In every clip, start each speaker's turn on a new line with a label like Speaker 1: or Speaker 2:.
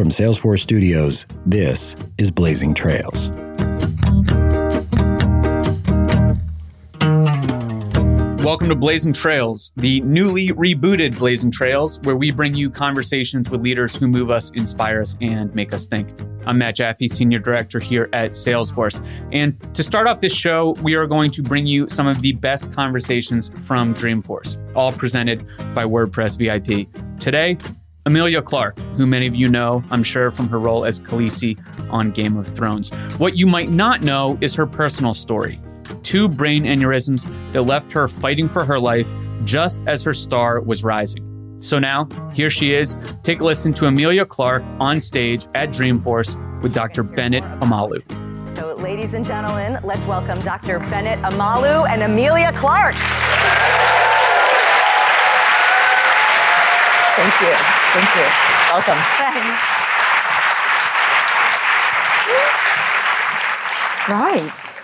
Speaker 1: From Salesforce Studios, this is Blazing Trails.
Speaker 2: Welcome to Blazing Trails, the newly rebooted Blazing Trails, where we bring you conversations with leaders who move us, inspire us, and make us think. I'm Matt Jaffe, Senior Director here at Salesforce. And to start off this show, we are going to bring you some of the best conversations from Dreamforce, all presented by WordPress VIP. Today, Emilia Clarke, who many of you know, I'm sure, from her role as Khaleesi on Game of Thrones. What you might not know is her personal story two brain aneurysms that left her fighting for her life just as her star was rising. So now, here she is. Take a listen to Emilia Clarke on stage at Dreamforce with Dr. Bennet Omalu.
Speaker 3: So, ladies and gentlemen, let's welcome Dr. Bennet Omalu and Emilia Clarke. Thank you. Thank you. Welcome.
Speaker 4: Thanks. Right.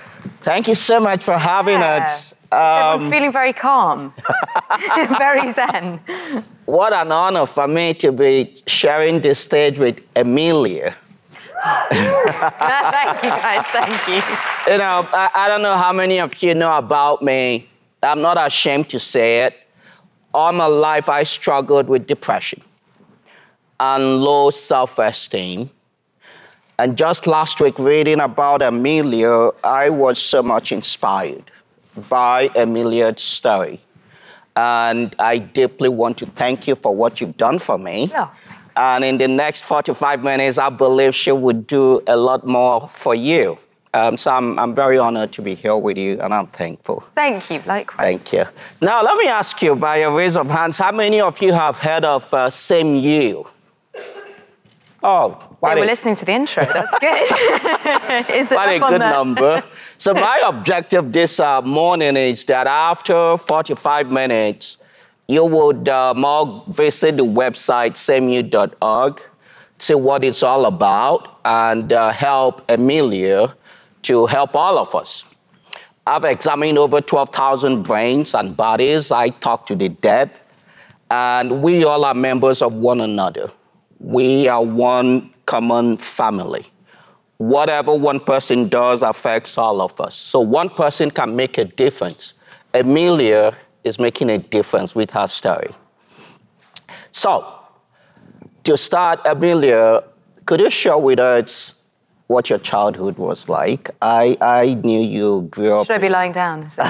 Speaker 5: Thank you so much for having
Speaker 4: Yeah.
Speaker 5: us.
Speaker 4: I'm
Speaker 5: Um,
Speaker 4: feeling very calm, very zen.
Speaker 5: what an honor for me to be sharing this stage with Emilia.
Speaker 4: thank you, guys. Thank you.
Speaker 5: You know, I, I don't know how many of you know about me. I'm not ashamed to say it. All my life, I struggled with depression and low self esteem. And just last week, reading about Emilia, I was so much inspired by Emilia's story. And I deeply want to thank you for what you've done for me.
Speaker 4: Oh,
Speaker 5: And in the next 45 minutes, I believe she would do a lot more for you. Um, so I'm, I'm very honored to be here with you, and I'm thankful.
Speaker 4: Thank you. Likewise.
Speaker 5: Thank you. Now, let me ask you by a raise of hands, how many of you have heard of uh, SameYou? Oh, what
Speaker 4: were
Speaker 5: a,
Speaker 4: listening to the intro. That's good. Is
Speaker 5: a good
Speaker 4: there?
Speaker 5: number. so, my objective this uh, morning is that after 45 minutes, you would all visit the website sameyou.org, see what it's all about, and uh, help Emilia to help all of us. I've examined over 12,000 brains and bodies. I talk to the dead, and we all are members of one another. We are one common family. Whatever one person does affects all of us. So one person can make a difference. Emilia is making a difference with her story. So, to start, Emilia, could you share with us what your childhood was like? I, I knew you grew up.
Speaker 4: Should I be lying down? So?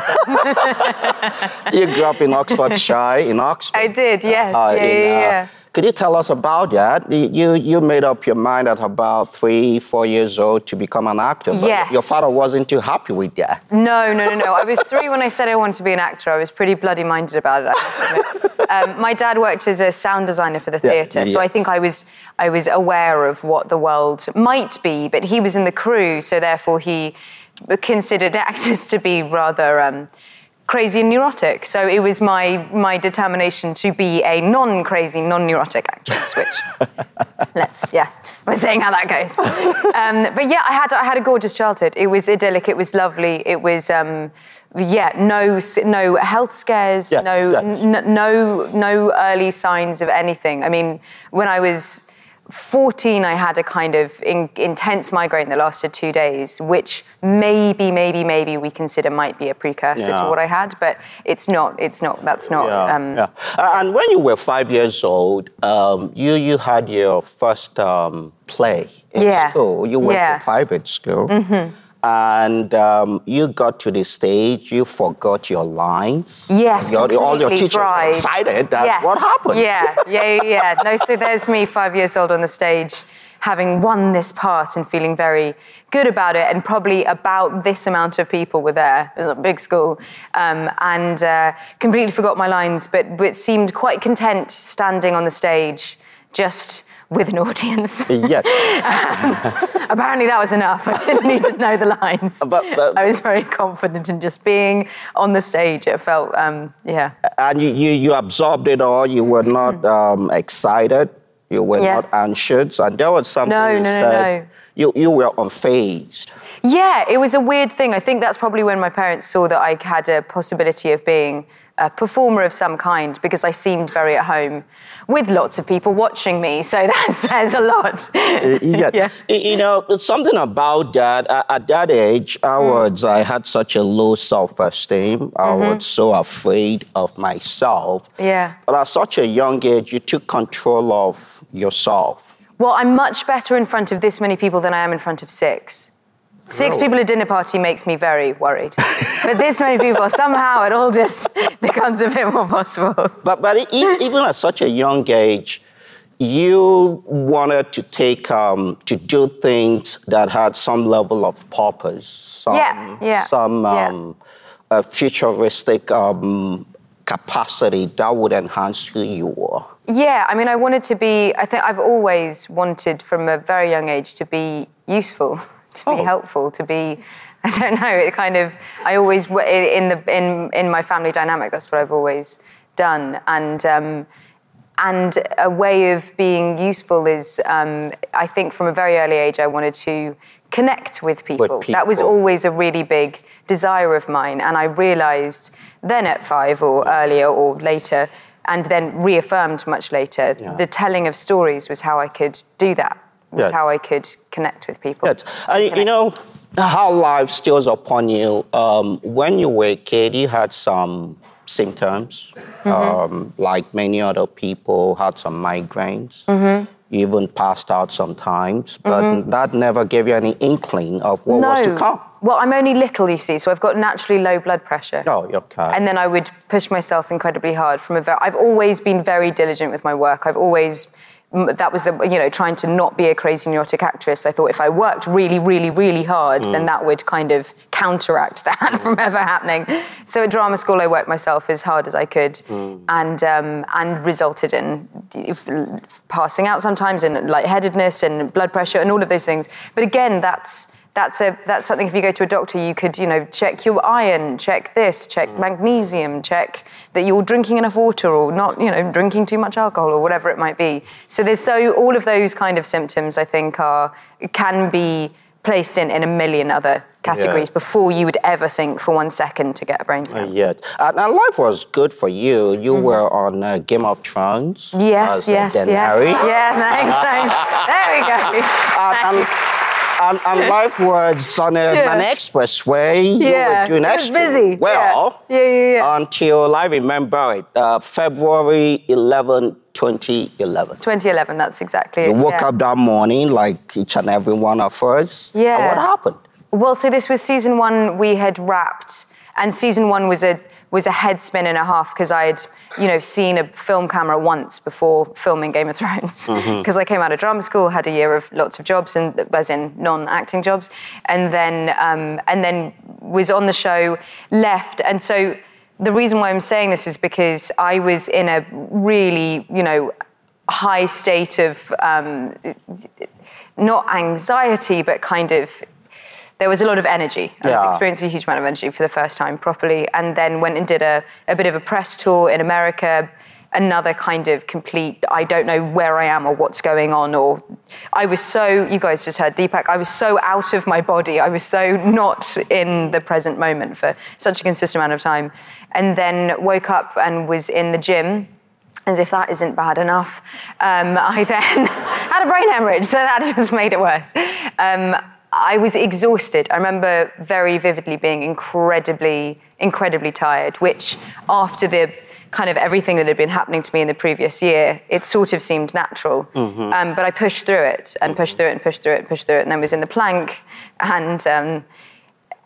Speaker 5: You grew up in Oxfordshire, in Oxford.
Speaker 4: I did, yes.
Speaker 5: Uh,
Speaker 4: yeah,
Speaker 5: in,
Speaker 4: yeah,
Speaker 5: uh,
Speaker 4: yeah.
Speaker 5: Could you tell us about that? You, you made up your mind at about three, four years old to become an actor. But
Speaker 4: Yes.
Speaker 5: Your father wasn't too happy with that.
Speaker 4: No, no, no, no. I was three when I said I wanted to be an actor. I was pretty bloody minded about it. I must admit. Um, my dad worked as a sound designer for the
Speaker 5: Yeah,
Speaker 4: theatre, so. I think I was I was aware of what the world might be. But he was in the crew, so therefore he considered actors to be rather. Um, Crazy and neurotic. So it was my my determination to be a non-crazy, non-neurotic actress, which let's yeah we're seeing how that goes um, but yeah i had i had a gorgeous childhood it was idyllic it was lovely it was um, yeah no no health scares
Speaker 5: Yeah,
Speaker 4: no
Speaker 5: yeah.
Speaker 4: n- no no early signs of anything i mean when i was 14 i had a kind of in, intense migraine that lasted two days which maybe maybe maybe we consider might be a precursor
Speaker 5: Yeah.
Speaker 4: to what i had but it's not it's not that's not
Speaker 5: Yeah,
Speaker 4: um,
Speaker 5: yeah. And when you were five years old, um, you, you had your first um, play in
Speaker 4: Yeah.
Speaker 5: school. You went to private school. And um, you got to the stage, you forgot your lines.
Speaker 4: Yes,
Speaker 5: Your, all your teachers were excited that
Speaker 4: Yes.
Speaker 5: what happened?
Speaker 4: Yeah, yeah, yeah, yeah. No, so there's me, five years old on the stage, having won this part and feeling very good about it, and probably about this amount of people were there. It was a big school, um, and uh, completely forgot my lines, but, but seemed quite content standing on the stage, just with an audience.
Speaker 5: Yeah.
Speaker 4: Apparently, that was enough. I didn't need to know the lines.
Speaker 5: But- but-
Speaker 4: I was very confident in just being on the stage. It felt, um, yeah.
Speaker 5: and you, you, you absorbed it all. You were not um, excited. You were.
Speaker 4: Yeah.
Speaker 5: not anxious. And there was something
Speaker 4: No,
Speaker 5: you
Speaker 4: no, no,
Speaker 5: said.
Speaker 4: no.
Speaker 5: You, you were unfazed.
Speaker 4: Yeah, it was a weird thing. I think that's probably when my parents saw that I had a possibility of being a performer of some kind because I seemed very at home with lots of people watching me. So that says a lot.
Speaker 5: Eh,
Speaker 4: yeah.
Speaker 5: Yeah. You know, something about that. At, at that age, I mm. was, I had such a low self-esteem. I mm-hmm. was so afraid of myself.
Speaker 4: Yeah.
Speaker 5: But at such a young age, you took control of yourself.
Speaker 4: Well, I'm much better in front of this many people than I am in front of six. Six people at a dinner party makes me very worried. but this many people, somehow it all just becomes a bit more possible.
Speaker 5: But but even at such a young age, you wanted to take um, to do things that had some level of purpose, some
Speaker 4: Yeah, yeah,
Speaker 5: some
Speaker 4: yeah.
Speaker 5: um, uh, futuristic um, capacity that would enhance who you were.
Speaker 4: Yeah, I mean, I wanted to be, I think I've always wanted from a very young age to be useful, to be
Speaker 5: Oh.
Speaker 4: helpful, to be, I don't know, it kind of, I always, in, the, in, in my family dynamic, that's what I've always done. And, um, and a way of being useful is, um, I think from a very early age, I wanted to connect with people. That was always a really big desire of mine. And I realized then at five or earlier or later, and then reaffirmed much later,
Speaker 5: Yeah.
Speaker 4: the telling of stories was how I could do that, was
Speaker 5: Yeah.
Speaker 4: how I could connect with people.
Speaker 5: Yes. And you know how life steals upon you. Um, when you were a kid, you had some symptoms, um, like many other people, had some migraines. You even passed out sometimes, but that never gave you any inkling of what was to come.
Speaker 4: Well, I'm only little, you see, so I've got naturally low blood pressure.
Speaker 5: Oh, okay.
Speaker 4: And then I would push myself incredibly hard from a very, I've always been very diligent with my work. I've always, that was the, you know, trying to not be a crazy neurotic actress. I thought if I worked really, really, really hard,
Speaker 5: Mm.
Speaker 4: then that would kind of counteract that from ever happening. So at drama school, I worked myself as hard as I could
Speaker 5: Mm.
Speaker 4: and, um, and resulted in f- passing out sometimes and lightheadedness and blood pressure and all of those things. But again, that's, that's a that's something if you go to a doctor you could you know check your iron check this check magnesium check that you're drinking enough water or not you know drinking too much alcohol or whatever it might be so there's so all of those kind of symptoms i think are can be placed in in a million other categories
Speaker 5: Yeah.
Speaker 4: before you would ever think for one second to get a brain scan
Speaker 5: Yet. And, and life was good for you. You were on uh, Game of Thrones.
Speaker 4: Mm-hmm. yes
Speaker 5: uh,
Speaker 4: yes yeah
Speaker 5: Daenerys.
Speaker 4: yeah thanks thanks there we go
Speaker 5: and, and, and, and life was on a,
Speaker 4: Yeah.
Speaker 5: an expressway. You
Speaker 4: Yeah,
Speaker 5: were doing extra
Speaker 4: busy.
Speaker 5: well.
Speaker 4: Yeah. Yeah, yeah.
Speaker 5: Until I remember it, uh, February 11, 2011.
Speaker 4: 2011 that's exactly
Speaker 5: You
Speaker 4: it
Speaker 5: woke
Speaker 4: yeah.
Speaker 5: up that morning like each and every one of us. And
Speaker 4: Yeah.
Speaker 5: what happened?
Speaker 4: Well, so this was season one. We had wrapped, and season one was a was a head spin and a half because I had, you know, seen a film camera once before filming Game of Thrones. Because I came out of drama school, had a year of lots of jobs, and as in non-acting jobs, and then um, and then was on the show, left, and so the reason why I'm saying this is because I was in a really, you know, high state of um, not anxiety, but kind of there was a lot of energy. I was experiencing a huge amount of energy for the first time properly, and then went and did a, a bit of a press tour in America. Another kind of complete, I don't know where I am or what's going on, or I was so, you guys just heard Deepak, I was so out of my body. I was so not in the present moment for such a consistent amount of time. And then woke up and was in the gym as if that isn't bad enough, um, I then had a brain hemorrhage, so that just made it worse. Um, I was exhausted. I remember very vividly being incredibly, incredibly tired, which after the kind of everything that had been happening to me in the previous year, it sort of seemed natural. Um, but I pushed through it and pushed through it and pushed through it and pushed through it, and then was in the plank and. Um,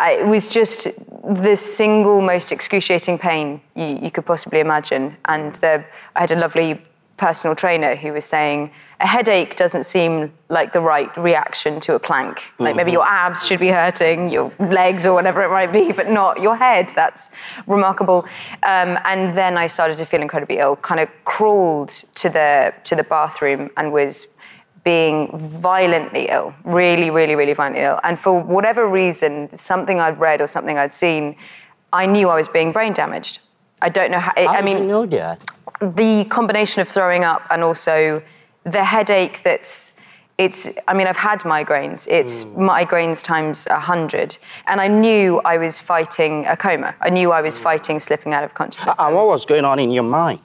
Speaker 4: I, it was just the single most excruciating pain you, you could possibly imagine. And the, I had a lovely personal trainer who was saying a headache doesn't seem like the right reaction to a plank. Like maybe your abs should be hurting, your legs or whatever it might be, but not your head. That's remarkable. Um, and then I started to feel incredibly ill. Kind of crawled to the to the bathroom and was being violently ill, really, really, really violently ill. And for whatever reason, something I'd read or something I'd seen, I knew I was being brain damaged. I don't know how.
Speaker 5: How
Speaker 4: I
Speaker 5: you
Speaker 4: mean,
Speaker 5: know that?
Speaker 4: The combination of throwing up and also the headache that's it's, I mean, I've had migraines. It's migraines times a hundred. And I knew I was fighting a coma. I knew I was fighting slipping out of consciousness.
Speaker 5: And what was going on in your mind?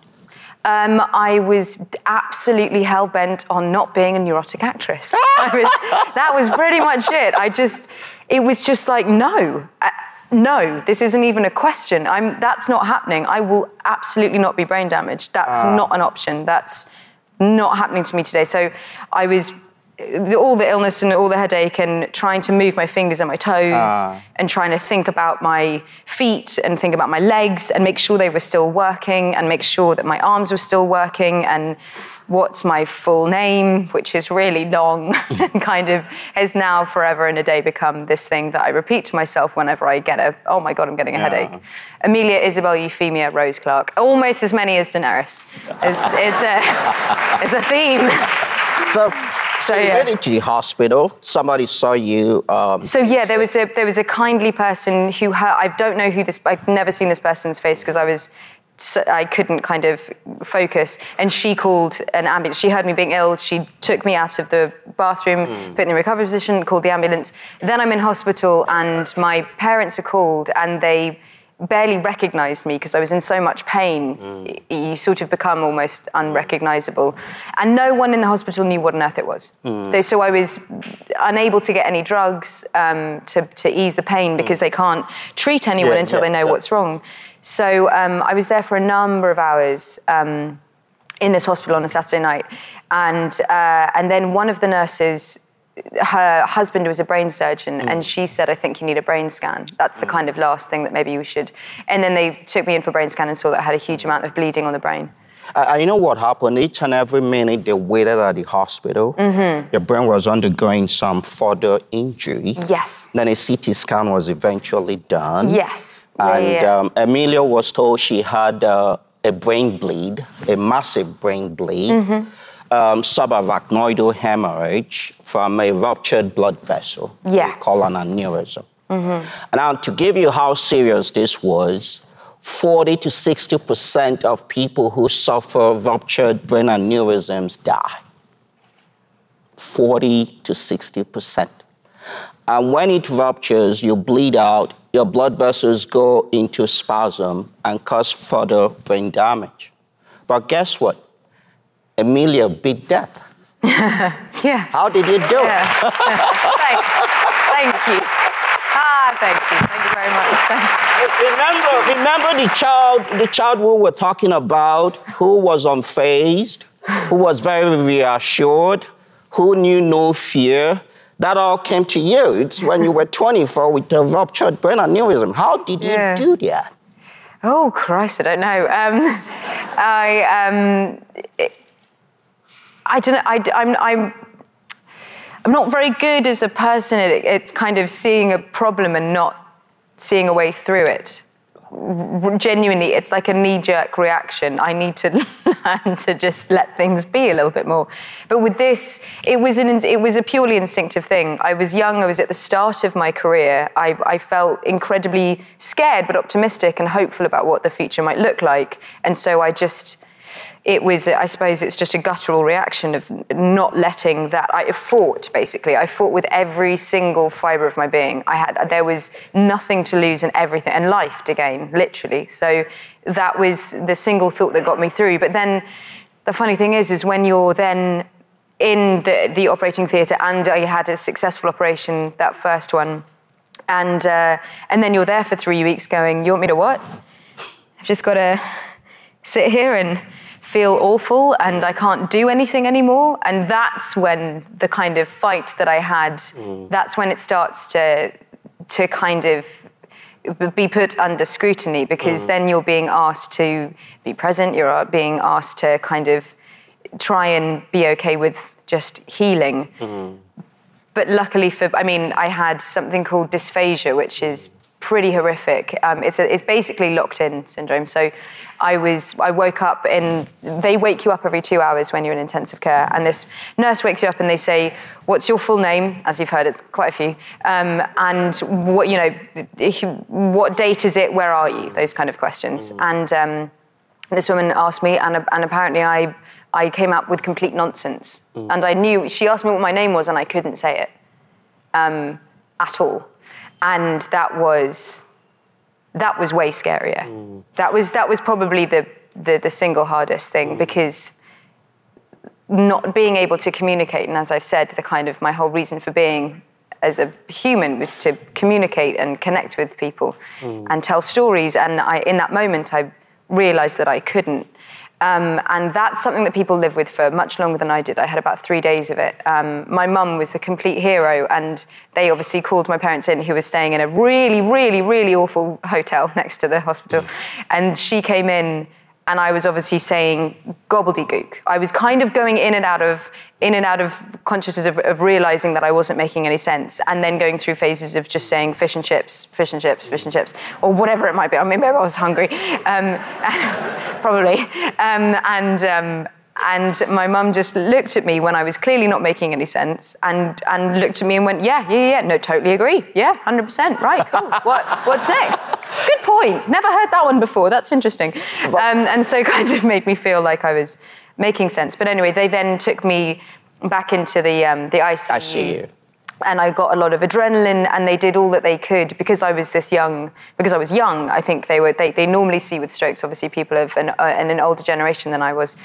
Speaker 4: Um, I was absolutely hell bent on not being a neurotic actress. I was, that was pretty much it. I just, it was just like, no, uh, no, this isn't even a question. I'm, that's not happening. I will absolutely not be brain damaged. That's ah. not an option. That's not happening to me today. So I was all the illness and all the headache and trying to move my fingers and my toes ah. and trying to think about my feet and think about my legs and make sure they were still working and make sure that my arms were still working and what's my full name which is really long and kind of has now forever and a day become this thing that I repeat to myself whenever I get a oh my god I'm getting a headache Emilia Isobel Euphemia Rose Clarke almost as many as Daenerys it's, it's a it's a theme
Speaker 5: So, so you
Speaker 4: yeah.
Speaker 5: went into the hospital. Somebody saw you. Um,
Speaker 4: So yeah, there was a there was a kindly person who ha- I don't know who this. I've never seen this person's face because I was. So I couldn't kind of focus, and she called an ambulance. She heard me being ill. She took me out of the bathroom, hmm. put me in the recovery position, called the ambulance. Then I'm in hospital, and my parents are called, and they barely recognized me because I was in so much pain. Hmm. Y- You sort of become almost hmm. unrecognizable, and no one in the hospital knew what on earth it was. They- So I was unable to get any drugs um, to, to ease the pain because they can't treat anyone
Speaker 5: Yeah,
Speaker 4: until
Speaker 5: yeah,
Speaker 4: they know
Speaker 5: yeah.
Speaker 4: what's wrong. So um, I was there for a number of hours um, in this hospital on a Saturday night, and uh, and then one of the nurses. Her husband was a brain surgeon,
Speaker 5: Mm.
Speaker 4: and she said, "I think you need a brain scan. That's the kind of last thing that maybe you should." And then they took me in for a brain scan and saw that I had a huge amount of bleeding on the brain.
Speaker 5: Uh, you know what happened? Each and every minute they waited at the hospital,
Speaker 4: Mm-hmm.
Speaker 5: your brain was undergoing some further injury.
Speaker 4: Yes,
Speaker 5: Then a CT scan was eventually done.
Speaker 4: yes,
Speaker 5: And
Speaker 4: yeah, yeah.
Speaker 5: Um, Emilia was told she had uh, a brain bleed, a massive brain bleed,
Speaker 4: Mm-hmm.
Speaker 5: um, subarachnoidal hemorrhage from a ruptured blood vessel.
Speaker 4: Yeah. Mm-hmm.
Speaker 5: We call an aneurysm. And now, to give you how serious this was, 40 to 60% of people who suffer ruptured brain aneurysms die. 40 to 60%. And when it ruptures, you bleed out, your blood vessels go into spasm and cause further brain damage. But guess what? Emilia beat death.
Speaker 4: yeah.
Speaker 5: How did you do it?
Speaker 4: Yeah. Thanks. Thank you. Ah, thank you. Thank you very much. Thanks.
Speaker 5: Remember, remember the child, the child we were talking about, who was unfazed, who was very reassured, who knew no fear. That all came to you. It's when you were 24 with a ruptured brain aneurysm. How did you do that?
Speaker 4: Oh Christ, I don't know. Um, I um, it- I don't know. I, am I'm I'm not very good as a person at, at kind of seeing a problem and not seeing a way through it. Genuinely, it's like a knee-jerk reaction. I need to learn to just let things be a little bit more. But with this, it was an it was a purely instinctive thing. I was young. I was at the start of my career. I, I felt incredibly scared but optimistic and hopeful about what the future might look like. And so I just it was, I suppose, it's just a guttural reaction of not letting that. I fought basically. I fought with every single fiber of my being. I had there was nothing to lose and everything, and life to gain, literally. So that was the single thought that got me through. But then, the funny thing is, is when you're then in the, the operating theatre and I had a successful operation, that first one, and uh, and then you're there for three weeks, going, "You want me to what? I've just got to sit here and." Feel awful and I can't do anything anymore. And that's when the kind of fight that I had, mm. that's when it starts to to kind of be put under scrutiny because mm. then you're being asked to be present, you're uh, being asked to kind of try and be okay with just healing. Mm-hmm. But luckily for, I mean, I had something called dysphasia, which is pretty horrific. Um, it's, a, it's basically locked in syndrome. So I was, I woke up and they wake you up every two hours when you're in intensive care. And this nurse wakes you up and they say, what's your full name? As you've heard, it's quite a few. Um, and what, you know, what date is it? Where are you? Those kind of questions. And um, this woman asked me, and, and apparently I I came up with complete nonsense. And I knew, she asked me what my name was, and I couldn't say it um, at all. And that was, that was way scarier. Mm. That, was, that was probably the, the, the single hardest thing mm. because not being able to communicate, and as I've said, the kind of my whole reason for being as a human was to communicate and connect with people mm. and tell stories. And I, in that moment, I realized that I couldn't. Um, and that's something that people live with for much longer than I did. I had about three days of it. Um, my mum was the complete hero, and they obviously called my parents in, who were staying in a really, really, really awful hotel next to the hospital. And she came in and I was obviously saying gobbledygook. I was kind of going in and out of in and out of consciousness of, of, realizing that I wasn't making any sense, and then going through phases of just saying fish and chips, fish and chips, fish and chips, or whatever it might be. I mean, maybe I was hungry, um, probably, um, and. Um, and my mum just looked at me when I was clearly not making any sense and, and looked at me and went, Yeah, yeah, yeah, no, totally agree. Yeah, 100%. Right, cool. what, what's next? Good point. Never heard that one before. That's interesting. Um, and so kind of made me feel like I was making sense. But anyway, they then took me back into the, um, the ICU.
Speaker 5: I see you.
Speaker 4: And I got a lot of adrenaline, and they did all that they could because I was this young. Because I was young, I think they were. They, they normally see with strokes, obviously, people of an, uh, an older generation than I was,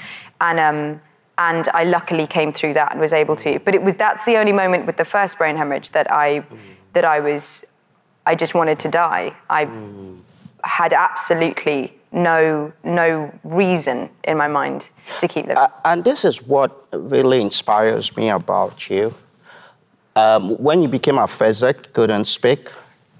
Speaker 4: and um, and I luckily came through that and was able to. But it was that's the only moment with the first brain hemorrhage that I that I was I just wanted to die. I had absolutely no no reason in my mind to keep living.
Speaker 5: Uh, and this is what really inspires me about you. Um, when you became aphasic, couldn't speak,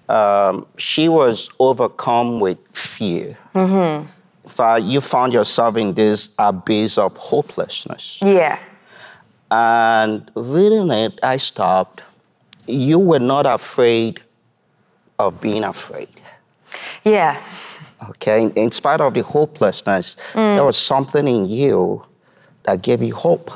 Speaker 5: um, she was overcome with fear. Mm-hmm. you found yourself in this abyss of hopelessness.
Speaker 4: yeah.
Speaker 5: And reading it, I stopped. You were not afraid of being afraid.
Speaker 4: Yeah.
Speaker 5: Okay, in, in spite of the hopelessness, there was something in you that gave you hope.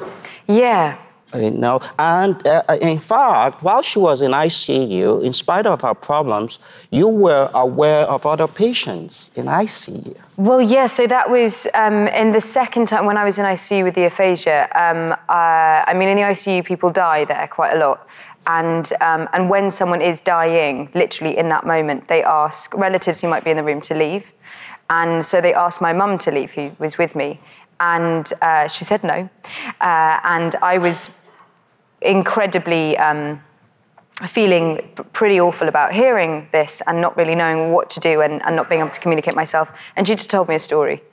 Speaker 4: Yeah.
Speaker 5: You know, and uh, in fact, while she was in ICU, in spite of her problems, you were aware of other patients in ICU.
Speaker 4: Well, yeah, so that was um, in the second time when I was in ICU with the aphasia. Um, uh, I mean, in the ICU, people die there quite a lot. And, um, and when someone is dying, literally in that moment, they ask relatives who might be in the room to leave. And so they asked my mum to leave, who was with me. And uh, she said no. Uh, and I was incredibly um, feeling pretty awful about hearing this and not really knowing what to do and, and not being able to communicate myself. And she just told me a story.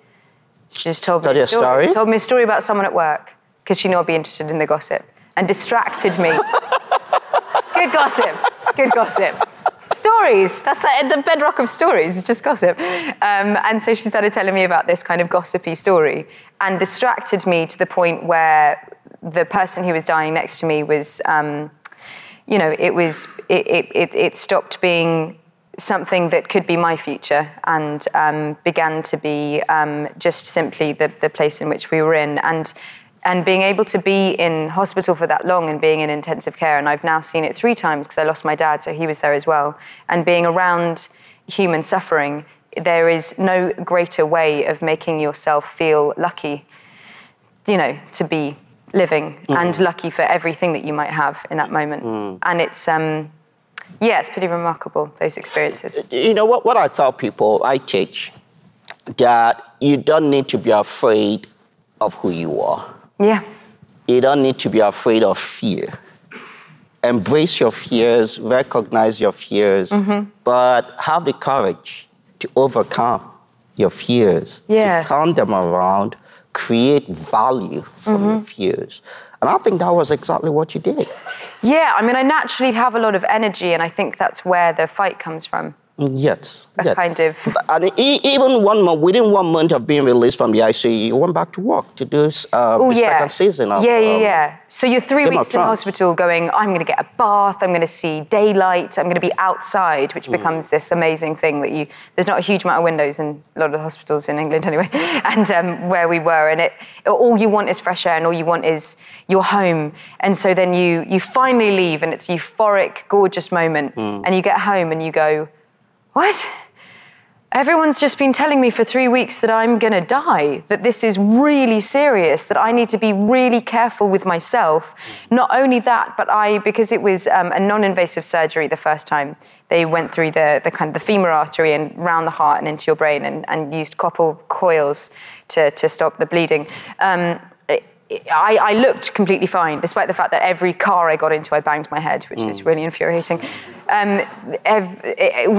Speaker 4: She just told me
Speaker 5: Told you a story?
Speaker 4: Told me a story about someone at work because she knew I'd be interested in the gossip and distracted me. it's good gossip. It's good gossip. Stories. That's the, the bedrock of stories. It's just gossip. Um, and so she started telling me about this kind of gossipy story and distracted me to the point where the person who was dying next to me was, um, you know, it was it, it, it, stopped being something that could be my future and um, began to be um, just simply the, the place in which we were in. And, and being able to be in hospital for that long and being in intensive care, and I've now seen it three times because I lost my dad, so he was there as well. And being around human suffering, there is no greater way of making yourself feel lucky, you know, to be living and lucky for everything that you might have in that moment. And it's, um, yeah, it's pretty remarkable, those experiences.
Speaker 5: You know what, what I tell people, I teach that you don't need to be afraid of who you are.
Speaker 4: Yeah.
Speaker 5: You don't need to be afraid of fear. Embrace your fears, recognize your fears,
Speaker 4: Mm-hmm.
Speaker 5: but have the courage to overcome your fears,
Speaker 4: Yeah.
Speaker 5: to turn them around, create value from your
Speaker 4: Mm-hmm.
Speaker 5: fears. And I think that was exactly what you did.
Speaker 4: Yeah, I mean, I naturally have a lot of energy, and I think that's where the fight comes from.
Speaker 5: Yes.
Speaker 4: A
Speaker 5: yes.
Speaker 4: kind of.
Speaker 5: And even one month, within one month of being released from the ICU, you went back to work to do uh,
Speaker 4: Oh
Speaker 5: the
Speaker 4: yeah.
Speaker 5: second season of
Speaker 4: yeah, yeah,
Speaker 5: um,
Speaker 4: yeah. So you're three
Speaker 5: Game
Speaker 4: weeks in hospital, going. I'm going to get a bath. I'm going to see daylight. I'm going to be outside,
Speaker 5: Mm.
Speaker 4: which becomes this amazing thing that you. There's not a huge amount of windows in a lot of the hospitals in England, anyway. And um, where we were, and it, all you want is fresh air, and all you want is your home. And so then you you finally leave, and it's a euphoric, gorgeous moment.
Speaker 5: Mm.
Speaker 4: And you get home, and you go, what? everyone's just been telling me for three weeks that I'm going to die, that this is really serious, that I need to be really careful with myself. Not only that, but I, because it was um, a non invasive surgery the first time, they went through the, the kind of the femur artery and round the heart and into your brain and, and used copper coils to, to stop the bleeding. Um, I, I, looked completely fine, despite the fact that every car I got into, I banged my head, which mm. was really infuriating. Um, ev-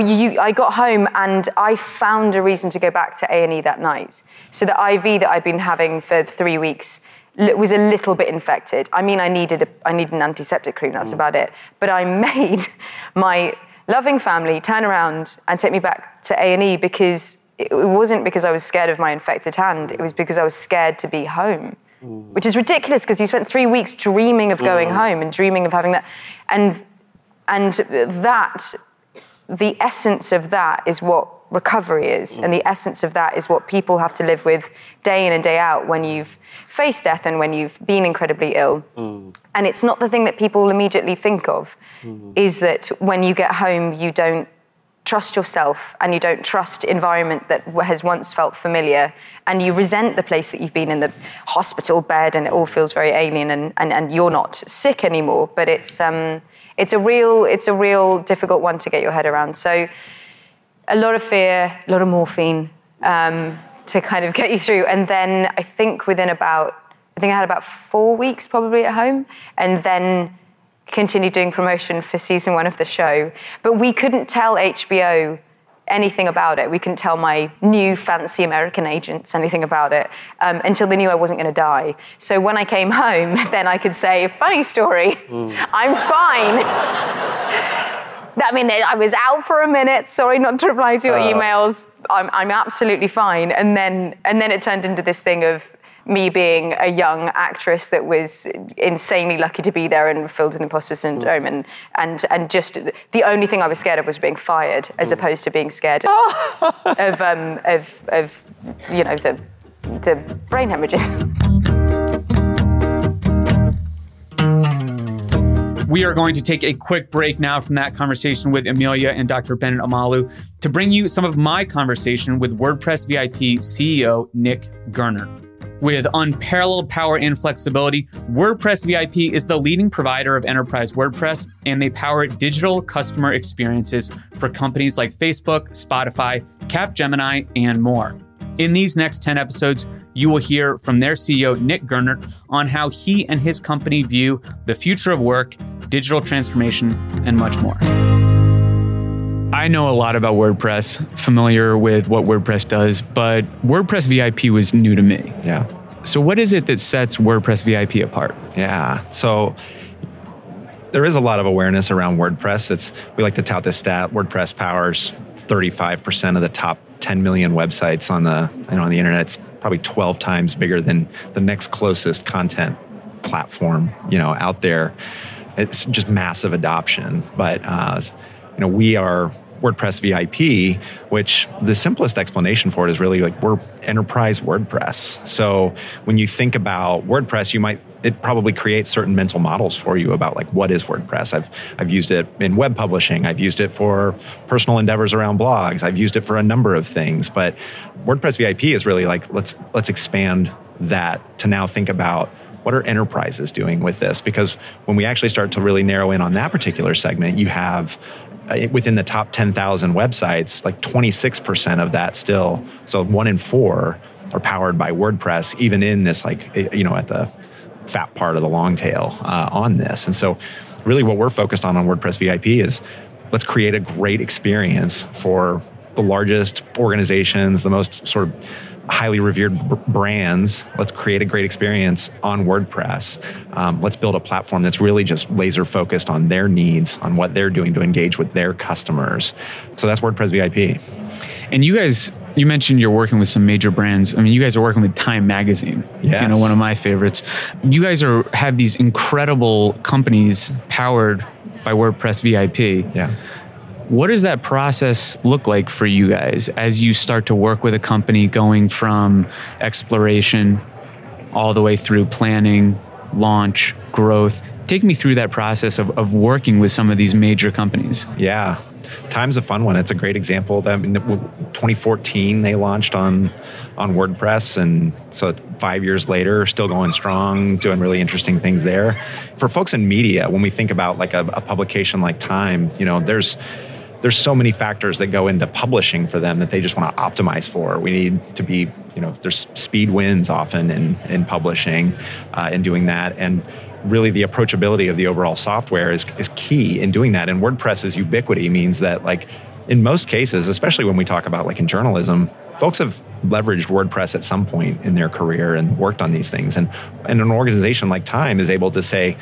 Speaker 4: you, I got home and I found a reason to go back to A and E that night. So the IV that I'd been having for three weeks was a little bit infected. I mean, I needed a, I needed an antiseptic cream. That's mm. about it. But I made my loving family turn around and take me back to A and E because it wasn't because I was scared of my infected hand. It was because I was scared to be home which is ridiculous because you spent three weeks dreaming of going mm. home and dreaming of having that. And, and that, the essence of that is what recovery is. Mm. And the essence of that is what people have to live with day in and day out when you've faced death and when you've been incredibly ill. Mm. And it's not the thing that people immediately think of, mm. is that when you get home, you don't trust yourself and you don't trust environment that has once felt familiar and you resent the place that you've been in the hospital bed and it all feels very alien and, and, and you're not sick anymore but it's um, it's a real it's a real difficult one to get your head around. So a lot of fear a lot of morphine um, to kind of get you through. And then I think within about I think I had about four weeks probably at home. And then continued doing promotion for season one of the show. But we couldn't tell HBO anything about it. We couldn't tell my new fancy American agents anything about it um, until they knew I wasn't going to die. So when I came home, then I could say, funny story, mm. I'm fine. I mean, I was out for a minute. Sorry not to reply to your uh. emails. I'm, I'm absolutely fine. And then, and then it turned into this thing of me being a young actress that was insanely lucky to be there and filled with imposter syndrome and and and just the only thing I was scared of was being fired as mm. opposed to being scared of um, of of you know the the brain hemorrhages.
Speaker 2: We are going to take a quick break now from that conversation with Emilia and Dr. Bennet Omalu to bring you some of my conversation with WordPress VIP CEO Nick Gernert. With unparalleled power and flexibility, WordPress VIP is the leading provider of enterprise WordPress, and they power digital customer experiences for companies like Facebook, Spotify, Capgemini, and more. In these next 10 episodes, you will hear from their CEO, Nick Gernert, on how he and his company view the future of work, digital transformation, and much more. I know a lot about WordPress, familiar with what WordPress does, but WordPress VIP was new to me.
Speaker 6: Yeah.
Speaker 2: So, what is it that sets WordPress VIP apart?
Speaker 6: Yeah. So, there is a lot of awareness around WordPress. It's we like to tout this stat. WordPress powers 35% of the top 10 million websites on the you know, on the internet. It's probably 12 times bigger than the next closest content platform you know out there. It's just massive adoption, but uh, you know we are WordPress VIP, which the simplest explanation for it is really like we're enterprise WordPress. So when you think about WordPress, you might it probably creates certain mental models for you about like what is WordPress. I've I've used it in web publishing. I've used it for personal endeavors around blogs. I've used it for a number of things. But WordPress VIP is really like let's let's expand that to now think about what are enterprises doing with this? Because when we actually start to really narrow in on that particular segment, you have within the top 10,000 websites, like 26% of that still, so one in four are powered by WordPress, even in this, like, you know, at the fat part of the long tail uh, on this. And so, really, what we're focused on on WordPress VIP is let's create a great experience for the largest organizations, the most sort of highly revered b- brands. Let's create a great experience on WordPress. Um, let's build a platform that's really just laser focused on their needs, on what they're doing to engage with their customers. So that's WordPress VIP.
Speaker 2: And you guys, you mentioned you're working with some major brands. I mean, you guys are working with Time Magazine.
Speaker 6: Yeah,
Speaker 2: You know, one of my favorites. You guys are have these incredible companies powered by WordPress VIP.
Speaker 6: Yeah.
Speaker 2: What does that process look like for you guys as you start to work with a company going from exploration all the way through planning, launch, growth, Take me through that process of, of working with some of these major companies.
Speaker 6: Yeah, Time's a fun one. It's a great example. That 2014 they launched on on WordPress, and so five years later, still going strong, doing really interesting things there. For folks in media, when we think about like a, a publication like Time, you know, there's there's so many factors that go into publishing for them that they just want to optimize for. We need to be, you know, there's speed wins often in in publishing, uh, in doing that, and really the approachability of the overall software is, is key in doing that. And WordPress's ubiquity means that like in most cases, especially when we talk about like in journalism, folks have leveraged WordPress at some point in their career and worked on these things. And, and an organization like Time is able to say,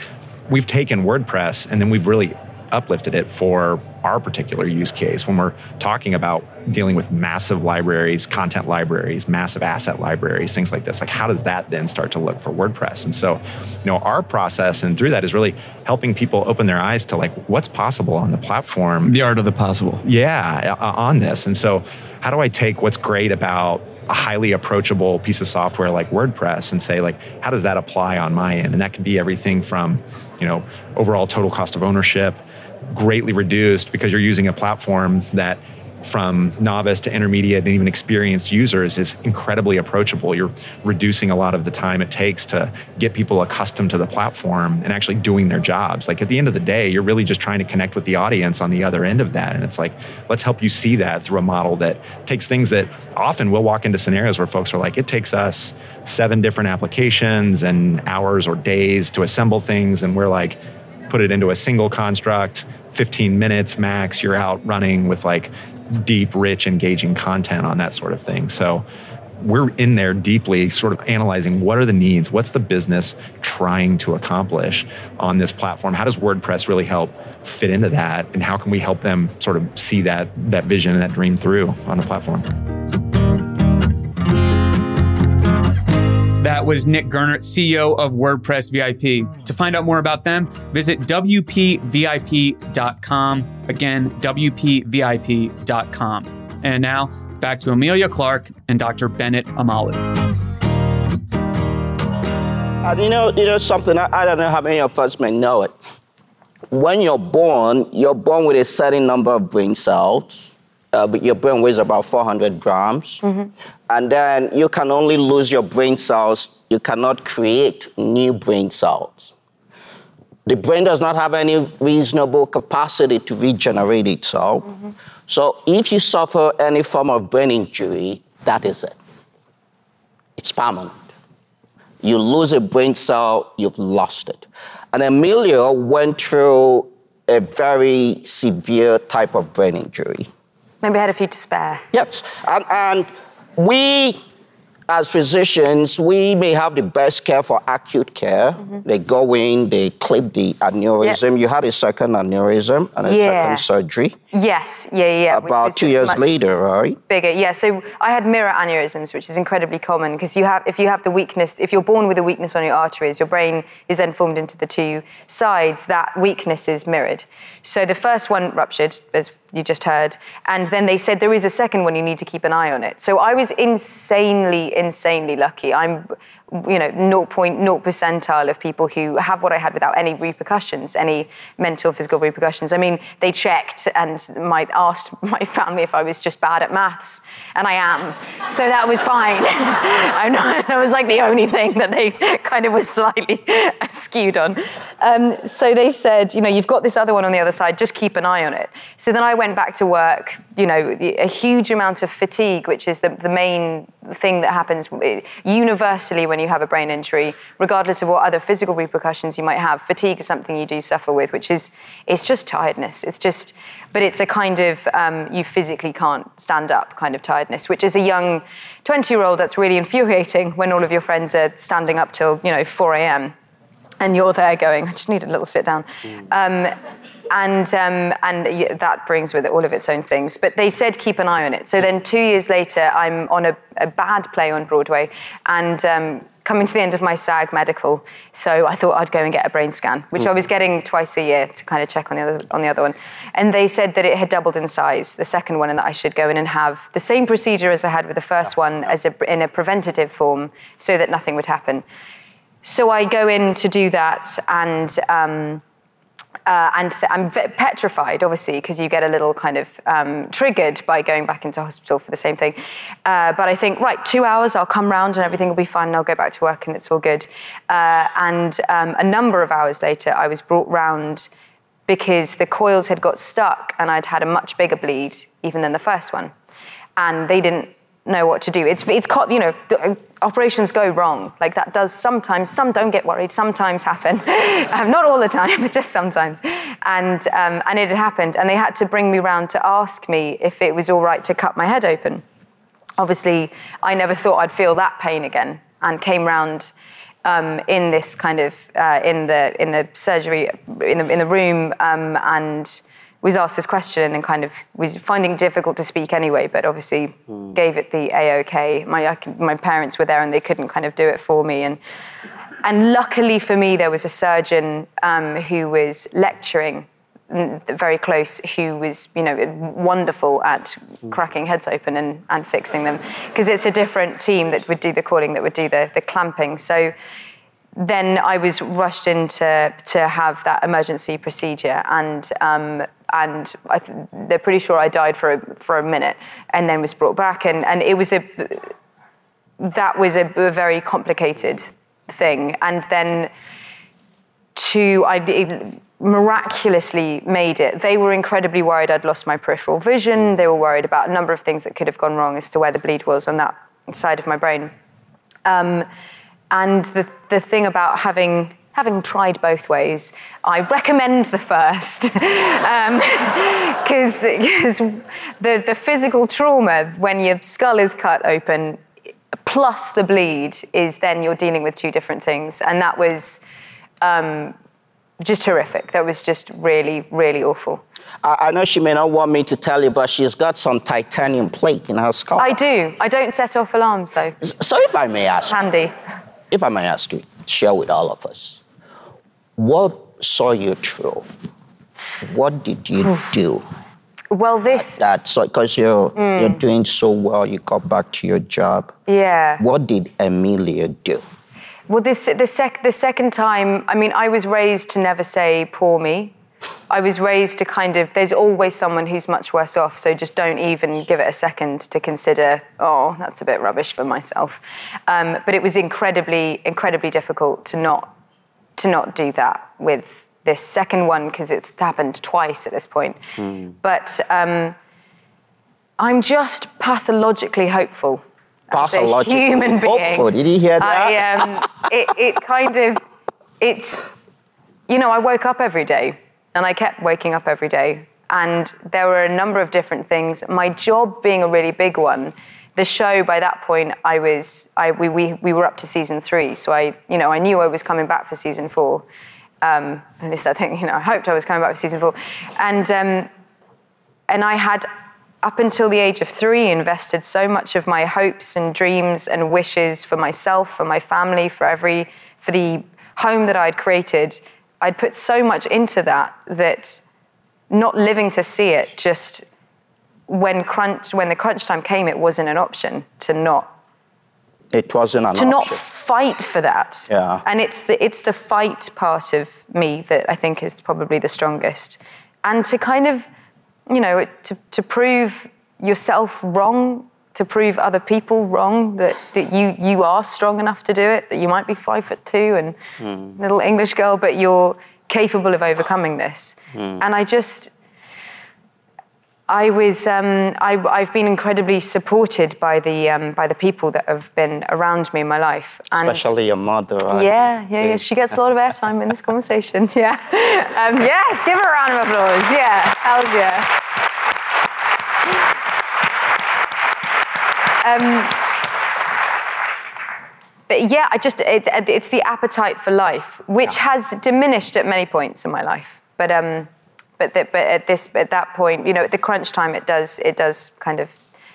Speaker 6: we've taken WordPress and then we've really uplifted it for our particular use case when we're talking about dealing with massive libraries, content libraries, massive asset libraries, things like this. Like, how does that then start to look for WordPress? And so, you know, our process and through that is really helping people open their eyes to like what's possible on the platform.
Speaker 2: The art of the possible.
Speaker 6: Yeah, uh, on this. And so, how do I take what's great about a highly approachable piece of software like WordPress and say like how does that apply on my end and that could be everything from you know overall total cost of ownership greatly reduced because you're using a platform that from novice to intermediate and even experienced users is incredibly approachable. You're reducing a lot of the time it takes to get people accustomed to the platform and actually doing their jobs. Like at the end of the day, you're really just trying to connect with the audience on the other end of that. And it's like, let's help you see that through a model that takes things that often we'll walk into scenarios where folks are like, it takes us seven different applications and hours or days to assemble things. And we're like, put it into a single construct, 15 minutes max, you're out running with like deep, rich, engaging content on that sort of thing. So we're in there deeply sort of analyzing what are the needs, what's the business trying to accomplish on this platform? How does WordPress really help fit into that? And how can we help them sort of see that that vision and that dream through on the platform?
Speaker 2: That was Nick Gernert, CEO of WordPress VIP. To find out more about them, visit WPVIP.com. Again, WPVIP.com. And now back to Emilia Clarke and Dr. Bennet Omalu.
Speaker 5: Uh, and you know, you know something, I, I don't know how many of us may know it. When you're born, you're born with a certain number of brain cells uh, your brain weighs about 400 grams. Mm-hmm. And then you can only lose your brain cells, you cannot create new brain cells. The brain does not have any reasonable capacity to regenerate itself. Mm-hmm. So if you suffer any form of brain injury, that is it. It's permanent. You lose a brain cell, you've lost it. And Emilia went through a very severe type of brain injury.
Speaker 4: Maybe I had a few to spare.
Speaker 5: Yes. And, and we as physicians, we may have the best care for acute care. Mm-hmm. They go in, they clip the aneurysm. Yep. You had a second aneurysm and a yeah. second surgery.
Speaker 4: Yes, yeah, yeah.
Speaker 5: About two years later, right?
Speaker 4: Bigger, yeah. So I had mirror aneurysms, which is incredibly common because you have, if you have the weakness, if you're born with a weakness on your arteries, your brain is then formed into the two sides. That weakness is mirrored. So the first one ruptured, as you just heard. And then they said there is a second one, you need to keep an eye on it. So I was insanely, insanely lucky. I'm you know 0.0 percentile of people who have what I had without any repercussions, any mental, physical repercussions. I mean, they checked and might asked my family if I was just bad at maths, and I am, so that was fine. I know that was like the only thing that they kind of was slightly skewed on. Um, so they said, you know, you've got this other one on the other side, just keep an eye on it. So then I went back to work. You know, a huge amount of fatigue, which is the, the main thing that happens universally when you have a brain injury, regardless of what other physical repercussions you might have. Fatigue is something you do suffer with, which is it's just tiredness. It's just, but it's a kind of um, you physically can't stand up kind of tiredness, which is a young 20 year old that's really infuriating when all of your friends are standing up till you know 4 a.m. and you're there going, I just need a little sit down. Mm. Um, and um, and that brings with it all of its own things. But they said keep an eye on it. So then two years later, I'm on a, a bad play on Broadway, and um, coming to the end of my SAG medical, so I thought I'd go and get a brain scan, which mm. I was getting twice a year to kind of check on the other on the other one. And they said that it had doubled in size, the second one, and that I should go in and have the same procedure as I had with the first one, as a, in a preventative form, so that nothing would happen. so I go in to do that, and um, uh, and th- I'm v- petrified, obviously, because you get a little kind of um, triggered by going back into hospital for the same thing. Uh, but I think, right, two hours, I'll come round and everything will be fine, and I'll go back to work and it's all good. Uh, and um, a number of hours later, I was brought round because the coils had got stuck and I'd had a much bigger bleed even than the first one. And they didn't know what to do. It's, it's you know, uh, operations go wrong. Like that does sometimes. Some don't get worried. Sometimes happen. um, not all the time, but just sometimes. And um, and it had happened. And they had to bring me round to ask me if it was all right to cut my head open. Obviously, I never thought I'd feel that pain again, and came round. Um, in this kind of uh, in the in the surgery in the in the room um, and was asked this question and kind of was finding difficult to speak anyway, but obviously mm. gave it the a-OK. My, my parents were there and they couldn't kind of do it for me. And, and luckily for me, there was a surgeon um, who was lecturing very close who was you know wonderful at cracking heads open and, and fixing them because it's a different team that would do the calling that would do the, the clamping so then I was rushed in to, to have that emergency procedure, and um, and th- they're pretty sure I died for a, for a minute, and then was brought back, and, and it was a that was a, a very complicated thing, and then to I miraculously made it. They were incredibly worried I'd lost my peripheral vision. They were worried about a number of things that could have gone wrong as to where the bleed was on that side of my brain. Um, and the, the thing about having having tried both ways, I recommend the first. Because um, the, the physical trauma, when your skull is cut open, plus the bleed, is then you're dealing with two different things. And that was um, just horrific. That was just really, really awful.
Speaker 5: I, I, know she may not want me to tell you, but she's got some titanium plate in her skull.
Speaker 4: I do. I don't set off alarms, though.
Speaker 5: So if I may ask.
Speaker 4: Handy
Speaker 5: if I may ask you, share with all of us, what saw you through? What did you do?
Speaker 4: Well, this
Speaker 5: that so because you're mm. you're doing so well, you got back to your job.
Speaker 4: Yeah.
Speaker 5: What did Emilia do?
Speaker 4: Well, this the sec the second time. I mean, I was raised to never say "poor me." I was raised to kind of, there's always someone who's much worse off, so just don't even give it a second to consider, oh, that's a bit rubbish for myself. Um, but it was incredibly, incredibly difficult to not, to not do that with this second one because it's happened twice at this point. Mm. But um, I'm just pathologically hopeful.
Speaker 5: Pathologically
Speaker 4: human being.
Speaker 5: hopeful. Did you hear that?
Speaker 4: I, um, it, it kind of, it, you know, I woke up every day and I kept waking up every day. And there were a number of different things. My job being a really big one, the show by that point, I was, I, we, we, we were up to season three. So I, you know, I knew I was coming back for season four. Um, at least I think, you know, I hoped I was coming back for season four. And, um, and I had, up until the age of three, invested so much of my hopes and dreams and wishes for myself, for my family, for every, for the home that I'd created I'd put so much into that that not living to see it just when crunch when the crunch time came it wasn't an option to not
Speaker 5: it wasn't an
Speaker 4: to
Speaker 5: option.
Speaker 4: not fight for that.
Speaker 5: Yeah.
Speaker 4: And it's the it's the fight part of me that i think is probably the strongest. And to kind of you know to, to prove yourself wrong to prove other people wrong that, that you, you are strong enough to do it, that you might be five foot two and mm. little English girl, but you're capable of overcoming this. Mm. And I just, I was, um, I, have been incredibly supported by the, um, by the people that have been around me in my life.
Speaker 5: And Especially your mother.
Speaker 4: Right? Yeah, yeah, yeah. She gets a lot of airtime in this conversation. Yeah. Um, yes, give her a round of applause. Yeah, how's yeah. Um, but yeah, I just it, it's the appetite for life, which yeah. has diminished at many points in my life. But um, but the, but at this at that point, you know, at the crunch time, it does it does kind of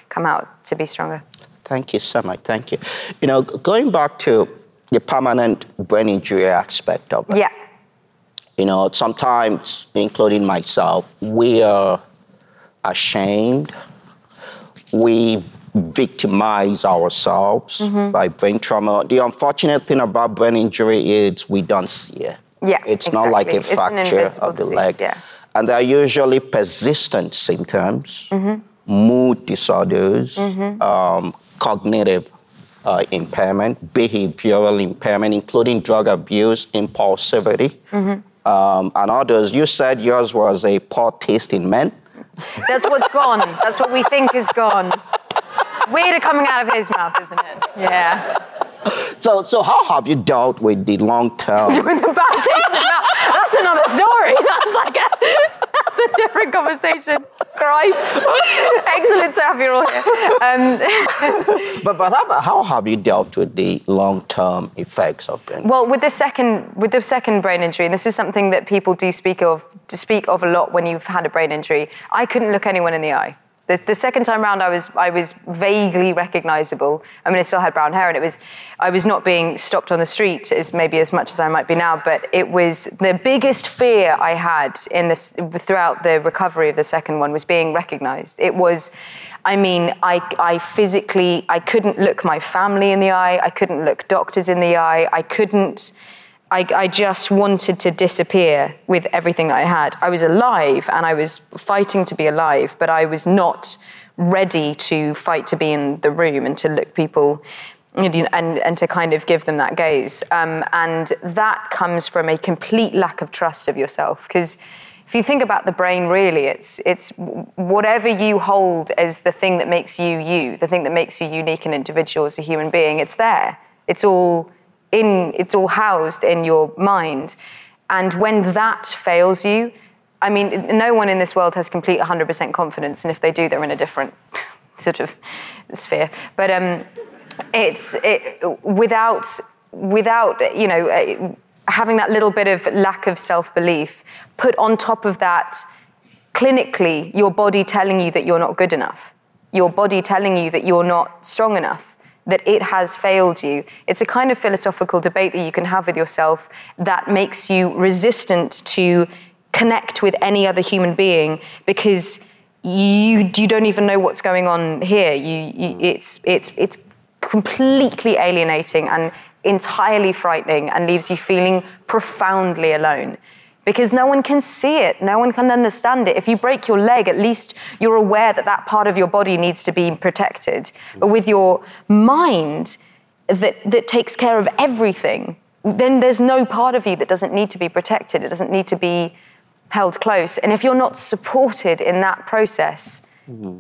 Speaker 4: come out to be stronger.
Speaker 5: Thank you so much. Thank you. You know, going back to the permanent brain injury aspect of it.
Speaker 4: Yeah.
Speaker 5: You know, sometimes, including myself, we are ashamed. We victimize ourselves by brain trauma. The unfortunate thing about brain injury is we don't see it.
Speaker 4: Yeah,
Speaker 5: It's not like a. Fracture of the
Speaker 4: disease,
Speaker 5: leg.
Speaker 4: yeah.
Speaker 5: And there are usually persistent symptoms,
Speaker 4: Mm-hmm.
Speaker 5: mood disorders, um, cognitive uh, impairment, behavioral impairment, including drug abuse, impulsivity,
Speaker 4: Mm-hmm.
Speaker 5: um, and others. You said yours was a poor taste in men.
Speaker 4: That's what's gone. That's what we think is gone. Weirder coming out of his mouth, isn't it? Yeah.
Speaker 5: So, so how have you dealt with the long term?
Speaker 4: With the bad taste mouth. That's another story. That's like a, that's a different conversation. Christ. Excellent to have you all here. Um,
Speaker 5: but but how, how have you dealt with the long term effects of brain?
Speaker 4: Well, with the second with the second brain injury, and this is something that people do speak of to speak of a lot when you've had a brain injury. I couldn't look anyone in the eye. The, the second time round, I was I was vaguely recognisable. I mean, I still had brown hair, and it was I was not being stopped on the street as maybe as much as I might be now. But it was the biggest fear I had in this throughout the recovery of the second one was being recognised. It was. I mean, I, I physically, I couldn't look my family in the eye. I couldn't look doctors in the eye. I couldn't, I, I just wanted to disappear with everything that I had. I was alive and I was fighting to be alive, but I was not ready to fight to be in the room and to look people and, and, and to kind of give them that gaze. Um, and that comes from a complete lack of trust of yourself. Because if you think about the brain, really, it's, it's whatever you hold as the thing that makes you you, the thing that makes you unique and individual as a human being, it's there. It's all in, it's all housed in your mind. And when that fails you, I mean, no one in this world has complete 100% confidence, and if they do, they're in a different sort of sphere. But um, it's it, without without you know uh, having that little bit of lack of self-belief put on top of that clinically your body telling you that you're not good enough your body telling you that you're not strong enough that it has failed you. It's a kind of philosophical debate that you can have with yourself that makes you resistant to connect with any other human being because you you don't even know what's going on here. You, you mm. it's it's it's completely alienating and entirely frightening and leaves you feeling profoundly alone because no one can see it, no one can understand it. If you break your leg, at least you're aware that that part of your body needs to be protected. But with your mind that, that takes care of everything, then there's no part of you that doesn't need to be protected, it doesn't need to be held close. And if you're not supported in that process,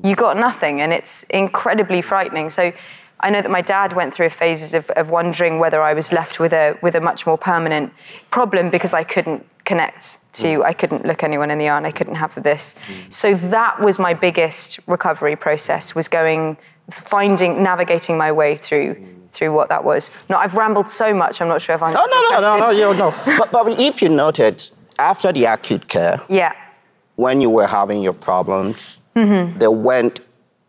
Speaker 4: you got nothing, and it's incredibly frightening. So I know that my dad went through phases of, of wondering whether I was left with a with a much more permanent problem because I couldn't connect to, I couldn't look anyone in the eye, and I couldn't have this. So that was my biggest recovery process: was going, finding, navigating my way through through what that was. No, I've rambled so much. I'm not sure if I'm.
Speaker 5: Oh, no, no, no, no, you no. But, but if you noted, after the acute care,
Speaker 4: Yeah.
Speaker 5: when you were having your problems,
Speaker 4: Mm-hmm.
Speaker 5: they went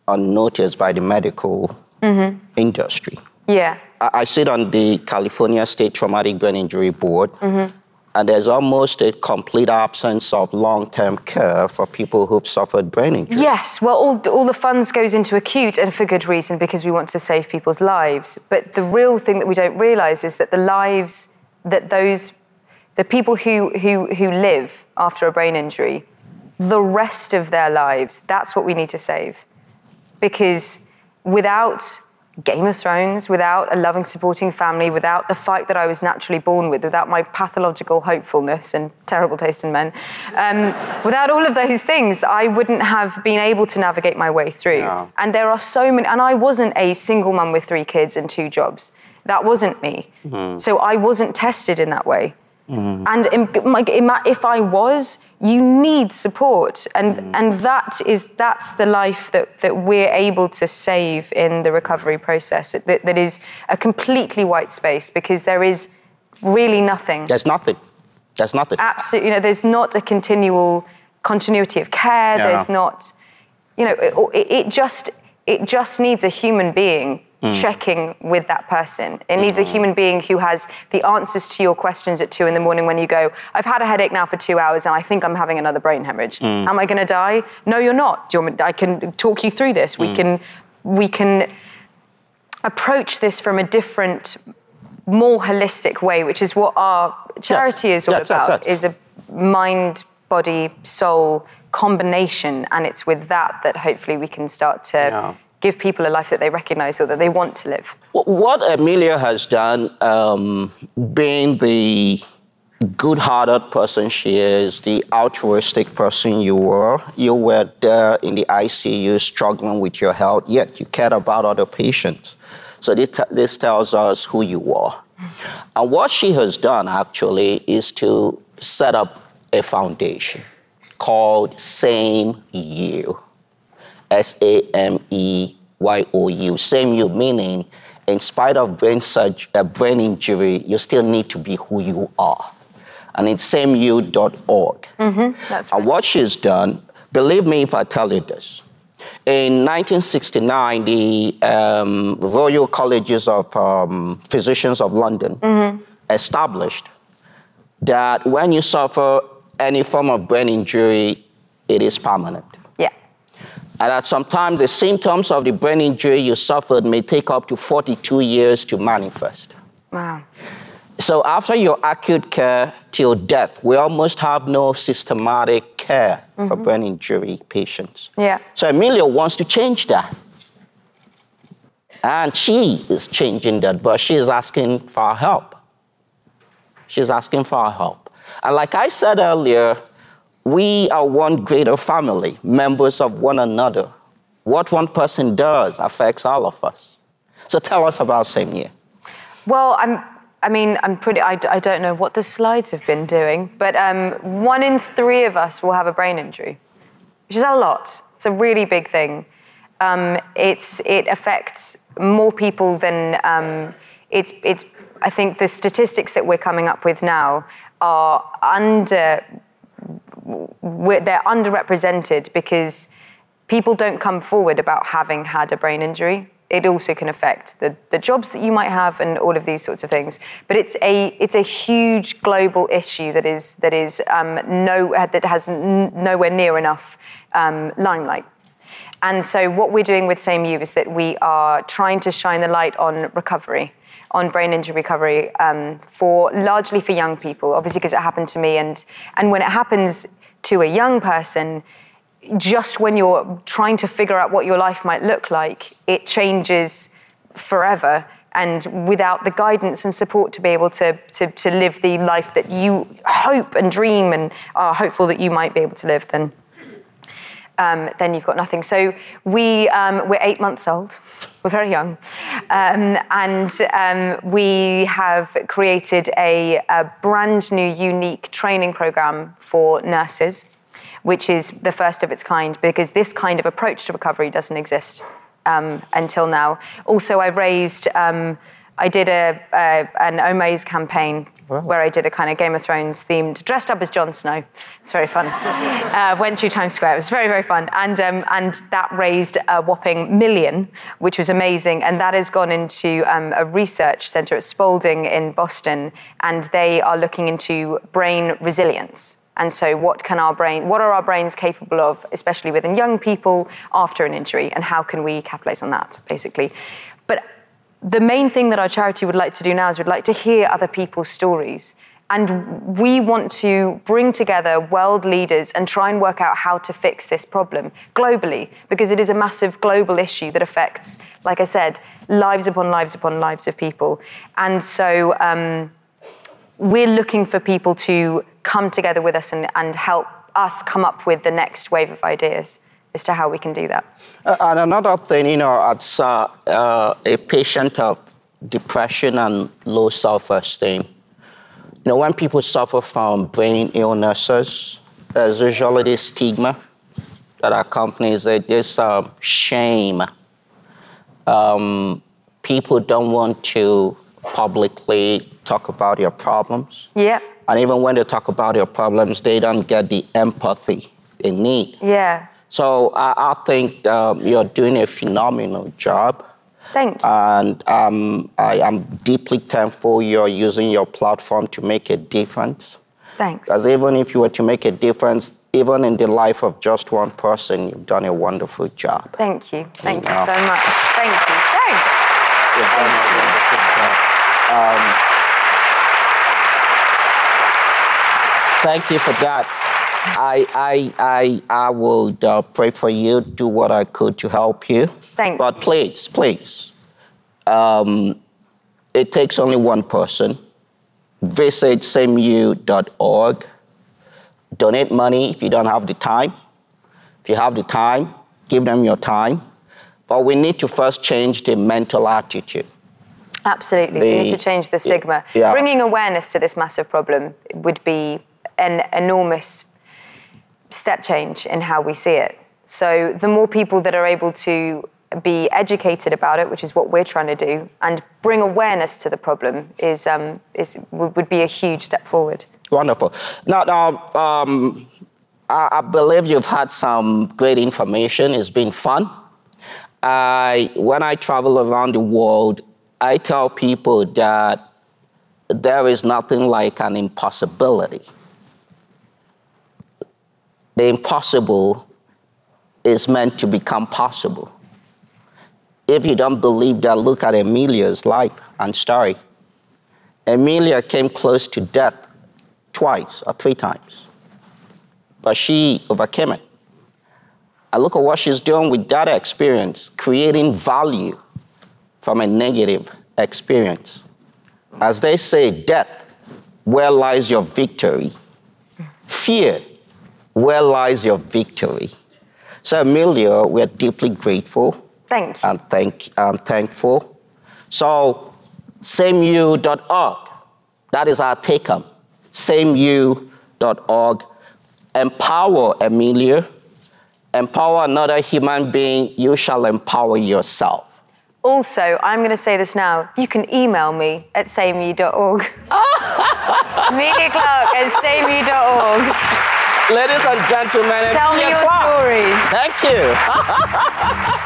Speaker 5: unnoticed by the medical
Speaker 4: Mm-hmm.
Speaker 5: industry.
Speaker 4: Yeah.
Speaker 5: I, I sit on the California State Traumatic Brain Injury Board,
Speaker 4: Mm-hmm.
Speaker 5: And there's almost a complete absence of long-term care for people who've suffered brain injury.
Speaker 4: Yes, well, all, all the funds goes into acute, and for good reason, because we want to save people's lives. But the real thing that we don't realise is that the lives that those, the people who, who, who live after a brain injury, the rest of their lives, that's what we need to save. Because without Game of Thrones, without a loving, supporting family, without the fight that I was naturally born with, without my pathological hopefulness and terrible taste in men, um, without all of those things, I wouldn't have been able to navigate my way through.
Speaker 5: Yeah.
Speaker 4: And there are so many, and I wasn't a single mum with three kids and two jobs. That wasn't me. So I wasn't tested in that way. Mm. And in my, if I was, you need support, and mm. and that is that's the life that that we're able to save in the recovery process. That, that is a completely white space because there is really nothing.
Speaker 5: There's nothing. There's nothing.
Speaker 4: Absolutely, you know, there's not a continual continuity of care.
Speaker 5: Yeah.
Speaker 4: There's not, you know, it, it just it just needs a human being Mm. checking with that person. It needs a mm-hmm. human being who has the answers to your questions at two in the morning when you go, I've had a headache now for two hours and I think I'm having another brain hemorrhage. Mm. Am I going to die? No, you're not. You I can talk you through this. We mm. can we can approach this from a different, more holistic way, which is what our charity is all
Speaker 5: Yeah, yeah,
Speaker 4: about,
Speaker 5: yeah.
Speaker 4: is a mind, body, soul combination. And it's with that that hopefully we can start to
Speaker 5: Yeah.
Speaker 4: Give people a life that they recognize or that they want to live.
Speaker 5: What Emilia has done, um, being the good hearted person she is, the altruistic person you were, you were there in the ICU struggling with your health, yet you cared about other patients. So this, tells us who you are. And what she has done actually is to set up a foundation called SameYou. S A M E Y O U. Same you, meaning in spite of brain, surg- uh, brain injury, you still need to be who you are. And it's sameyou.org.
Speaker 4: That's
Speaker 5: And what she's done, believe me if I tell you this, in 1969, the um, Royal Colleges of um, Physicians of London established that when you suffer any form of brain injury, it is permanent. And that sometimes the symptoms of the brain injury you suffered may take up to 42 years to manifest.
Speaker 4: Wow.
Speaker 5: So after your acute care till death, we almost have no systematic care for mm-hmm. brain injury patients.
Speaker 4: Yeah.
Speaker 5: So Emilia wants to change that. And she is changing that, but she's asking for our help. She's asking for our help. And like I said earlier, we are one greater family, members of one another. What one person does affects all of us. So tell us about SameYou.
Speaker 4: Well, I'm. I mean, I'm pretty. I, I don't know what the slides have been doing, but um, one in three of us will have a brain injury, which is a lot. It's a really big thing. Um, it's it affects more people than um, it's it's. I think the statistics that we're coming up with now are under. They're underrepresented because people don't come forward about having had a brain injury. It also can affect the, the jobs that you might have and all of these sorts of things. But it's a it's a huge global issue that is that is um, no that has n- nowhere near enough um, limelight. And so what we're doing with SameYou is that we are trying to shine the light on recovery, on brain injury recovery um, for largely for young people, obviously because it happened to me. And, and when it happens to a young person, just when you're trying to figure out what your life might look like, it changes forever. And without the guidance and support to be able to, to, to live the life that you hope and dream and are hopeful that you might be able to live, then um, then you've got nothing. So we um, we're eight months old. We're very young, um, and um, we have created a, a brand new, unique training program for nurses, which is the first of its kind because this kind of approach to recovery doesn't exist um, until now. Also, I've raised. I did a, an Omaze campaign where I did a kind of Game of Thrones themed, dressed up as Jon Snow. It's very fun. uh, went through Times Square. It was very very fun, and um, and that raised a whopping million, which was amazing. And that has gone into um, a research center at Spaulding in Boston, and they are looking into brain resilience. And so, what can our brain? What are our brains capable of, especially within young people after an injury, and how can we capitalize on that, basically? The main thing that our charity would like to do now is we'd like to hear other people's stories. And we want to bring together world leaders and try and work out how to fix this problem globally, because it is a massive global issue that affects, like I said, lives upon lives upon lives of people. And so um, we're looking for people to come together with us and, and help us come up with the next wave of ideas as to how we can do that.
Speaker 5: Uh, and another thing, you know, as uh, uh, a patient of depression and low self-esteem, you know, when people suffer from brain illnesses, there's usually this stigma that accompanies it, this um, shame. Um, people don't want to publicly talk about their problems.
Speaker 4: Yeah,
Speaker 5: And even when they talk about their problems, they don't get the empathy they need.
Speaker 4: yeah.
Speaker 5: So I, I think um, you're doing a phenomenal job.
Speaker 4: Thank you.
Speaker 5: And um, I am deeply thankful you're using your platform to make a difference.
Speaker 4: Thanks.
Speaker 5: Because even if you were to make a difference, even in the life of just one person, you've done a wonderful job.
Speaker 4: Thank you. Thank you
Speaker 5: Yeah.
Speaker 4: so much. Thank you. Thanks.
Speaker 5: You've done a wonderful job. Um, thank you for that. I, I, I, I will uh, pray for you, do what I could to help you.
Speaker 4: Thank
Speaker 5: But please, please, um, it takes only one person. Visit sameyou.org. Donate money if you don't have the time. If you have the time, give them your time. But we need to first change the mental attitude.
Speaker 4: Absolutely. we need to change the stigma.
Speaker 5: yeah.
Speaker 4: Bringing awareness to this massive problem would be an enormous step change in how we see it. So the more people that are able to be educated about it, which is what we're trying to do, and bring awareness to the problem is, um, is would be a huge step forward.
Speaker 5: Wonderful. Now, now um, I, I believe you've had some great information. It's been fun. I, when I travel around the world, I tell people that there is nothing like an impossibility. The impossible is meant to become possible. If you don't believe that, look at Emilia's life and story. Emilia came close to death twice or three times, but she overcame it. And look at what she's doing with that experience, creating value from a negative experience. As they say, death, where lies your victory? Fear, where lies your victory? So, Emilia, we're deeply grateful
Speaker 4: Thank you.
Speaker 5: and thank, I'm thankful. So, sameyou.org, that is our take home. Sameyou.org. Empower Emilia, empower another human being, you shall empower yourself.
Speaker 4: Also, I'm going to say this now. You can email me at sameyou.org. Emilia Clarke at sameyou.org.
Speaker 5: Ladies and gentlemen,
Speaker 4: Tell me your
Speaker 5: Clarke.
Speaker 4: stories.
Speaker 5: Thank you.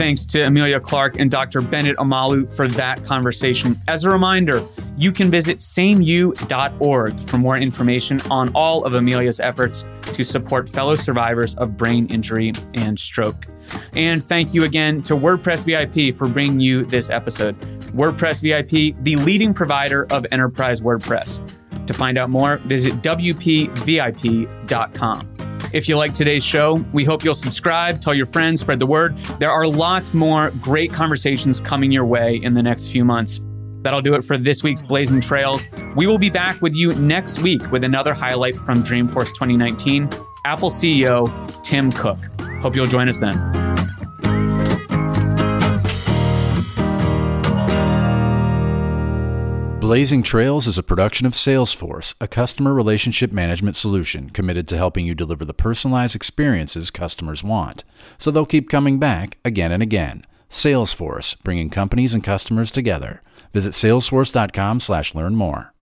Speaker 2: Thanks to Emilia Clarke and Dr. Bennet Omalu for that conversation. As a reminder, you can visit sameyou.org for more information on all of Emilia's efforts to support fellow survivors of brain injury and stroke. And thank you again to WordPress VIP for bringing you this episode. WordPress VIP, the leading provider of enterprise WordPress. To find out more, visit WPVIP.com. If you like today's show, we hope you'll subscribe, tell your friends, spread the word. There are lots more great conversations coming your way in the next few months. That'll do it for this week's Blazing Trails. We will be back with you next week with another highlight from Dreamforce 2019 Apple CEO Tim Cook. Hope you'll join us then.
Speaker 7: Blazing Trails is a production of Salesforce, a customer relationship management solution committed to helping you deliver the personalized experiences customers want, so they'll keep coming back again and again. Salesforce, bringing companies and customers together. Visit salesforce.com/learn more.